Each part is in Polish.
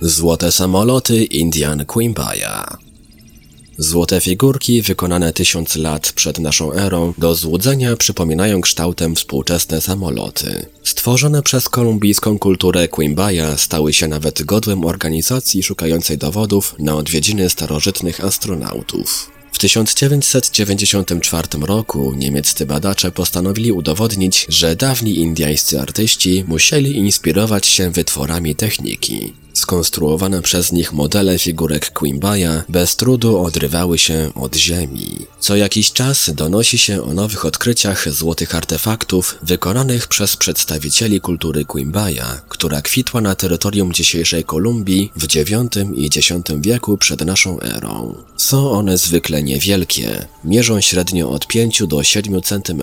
Złote samoloty Indian Quimbaya. Złote figurki wykonane tysiąc lat przed naszą erą do złudzenia przypominają kształtem współczesne samoloty. Stworzone przez kolumbijską kulturę Quimbaya stały się nawet godłem organizacji szukającej dowodów na odwiedziny starożytnych astronautów. W 1994 roku niemieccy badacze postanowili udowodnić, że dawni indyjscy artyści musieli inspirować się wytworami techniki. Skonstruowane przez nich modele figurek Quimbaya bez trudu odrywały się od ziemi. Co jakiś czas donosi się o nowych odkryciach złotych artefaktów wykonanych przez przedstawicieli kultury Quimbaya, która kwitła na terytorium dzisiejszej Kolumbii w IX i X wieku przed naszą erą. Są one zwykle niewielkie, mierzą średnio od 5 do 7 cm.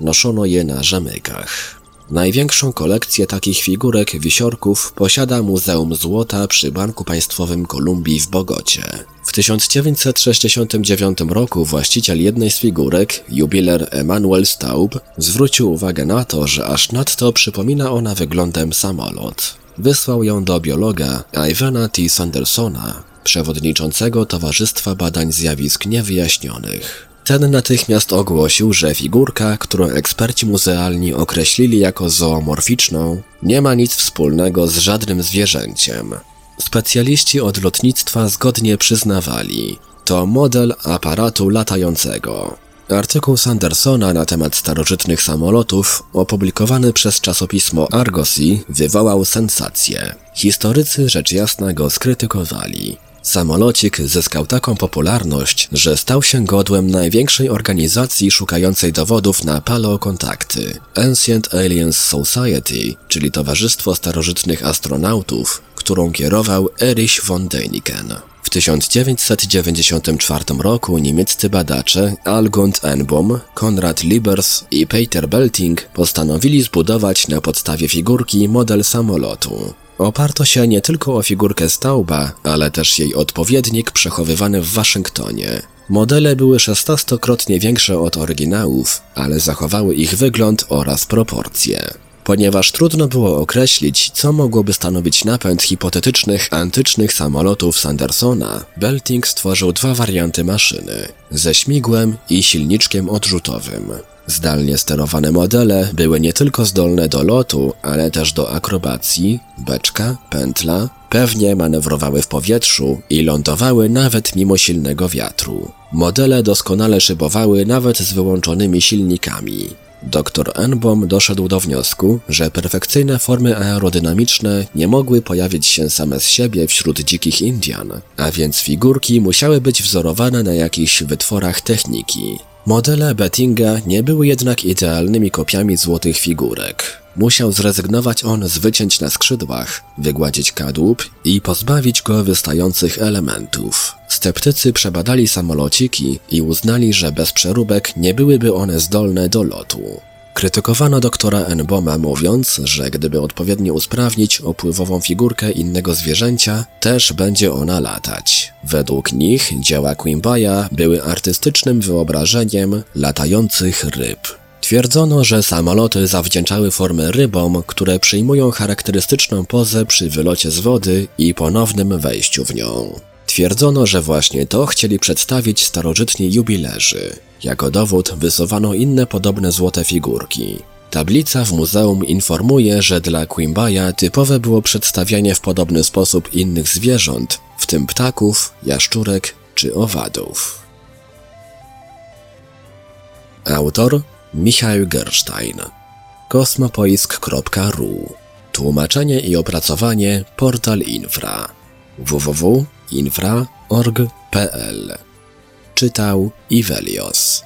Noszono je na żamykach. Największą kolekcję takich figurek wisiorków posiada Muzeum Złota przy Banku Państwowym Kolumbii w Bogocie. W 1969 roku właściciel jednej z figurek, jubiler Emanuel Staub, zwrócił uwagę na to, że aż nadto przypomina ona wyglądem samolot. Wysłał ją do biologa Ivana T. Sandersona, przewodniczącego Towarzystwa Badań Zjawisk Niewyjaśnionych. Ten natychmiast ogłosił, że figurka, którą eksperci muzealni określili jako zoomorficzną, nie ma nic wspólnego z żadnym zwierzęciem. Specjaliści od lotnictwa zgodnie przyznawali, to model aparatu latającego. Artykuł Sandersona na temat starożytnych samolotów, opublikowany przez czasopismo Argosy, wywołał sensację. Historycy rzecz jasna go skrytykowali. Samolocik zyskał taką popularność, że stał się godłem największej organizacji szukającej dowodów na paleokontakty Ancient Aliens Society, czyli Towarzystwo Starożytnych Astronautów, którą kierował Erich von Däniken. W 1994 roku niemieccy badacze Algund Enbom, Konrad Liebers i Peter Belting postanowili zbudować na podstawie figurki model samolotu. Oparto się nie tylko o figurkę Stauba, ale też jej odpowiednik przechowywany w Waszyngtonie. Modele były szesnastokrotnie większe od oryginałów, ale zachowały ich wygląd oraz proporcje. Ponieważ trudno było określić, co mogłoby stanowić napęd hipotetycznych antycznych samolotów Sandersona, Belting stworzył dwa warianty maszyny ze śmigłem i silniczkiem odrzutowym. Zdalnie sterowane modele były nie tylko zdolne do lotu, ale też do akrobacji, beczka, pętla, pewnie manewrowały w powietrzu i lądowały nawet mimo silnego wiatru. Modele doskonale szybowały nawet z wyłączonymi silnikami. Dr Enbom doszedł do wniosku, że perfekcyjne formy aerodynamiczne nie mogły pojawić się same z siebie wśród dzikich Indian, a więc figurki musiały być wzorowane na jakichś wytworach techniki. Modele Bettinga nie były jednak idealnymi kopiami złotych figurek. Musiał zrezygnować on z wycięć na skrzydłach, wygładzić kadłub i pozbawić go wystających elementów. Sceptycy przebadali samolociki i uznali, że bez przeróbek nie byłyby one zdolne do lotu. Krytykowano doktora Enboma mówiąc, że gdyby odpowiednio usprawnić opływową figurkę innego zwierzęcia, też będzie ona latać. Według nich dzieła Quimbaya były artystycznym wyobrażeniem latających ryb. Twierdzono, że samoloty zawdzięczały formę rybom, które przyjmują charakterystyczną pozę przy wylocie z wody i ponownym wejściu w nią. Twierdzono, że właśnie to chcieli przedstawić starożytni jubilerzy. Jako dowód wysuwano inne podobne złote figurki. Tablica w muzeum informuje, że dla Quimbaya typowe było przedstawianie w podobny sposób innych zwierząt, w tym ptaków, jaszczurek czy owadów. Autor Michał Gerstein. kosmopoisk.ru Tłumaczenie i opracowanie Portal Infra. www.infra.org.pl Czytał Ivelios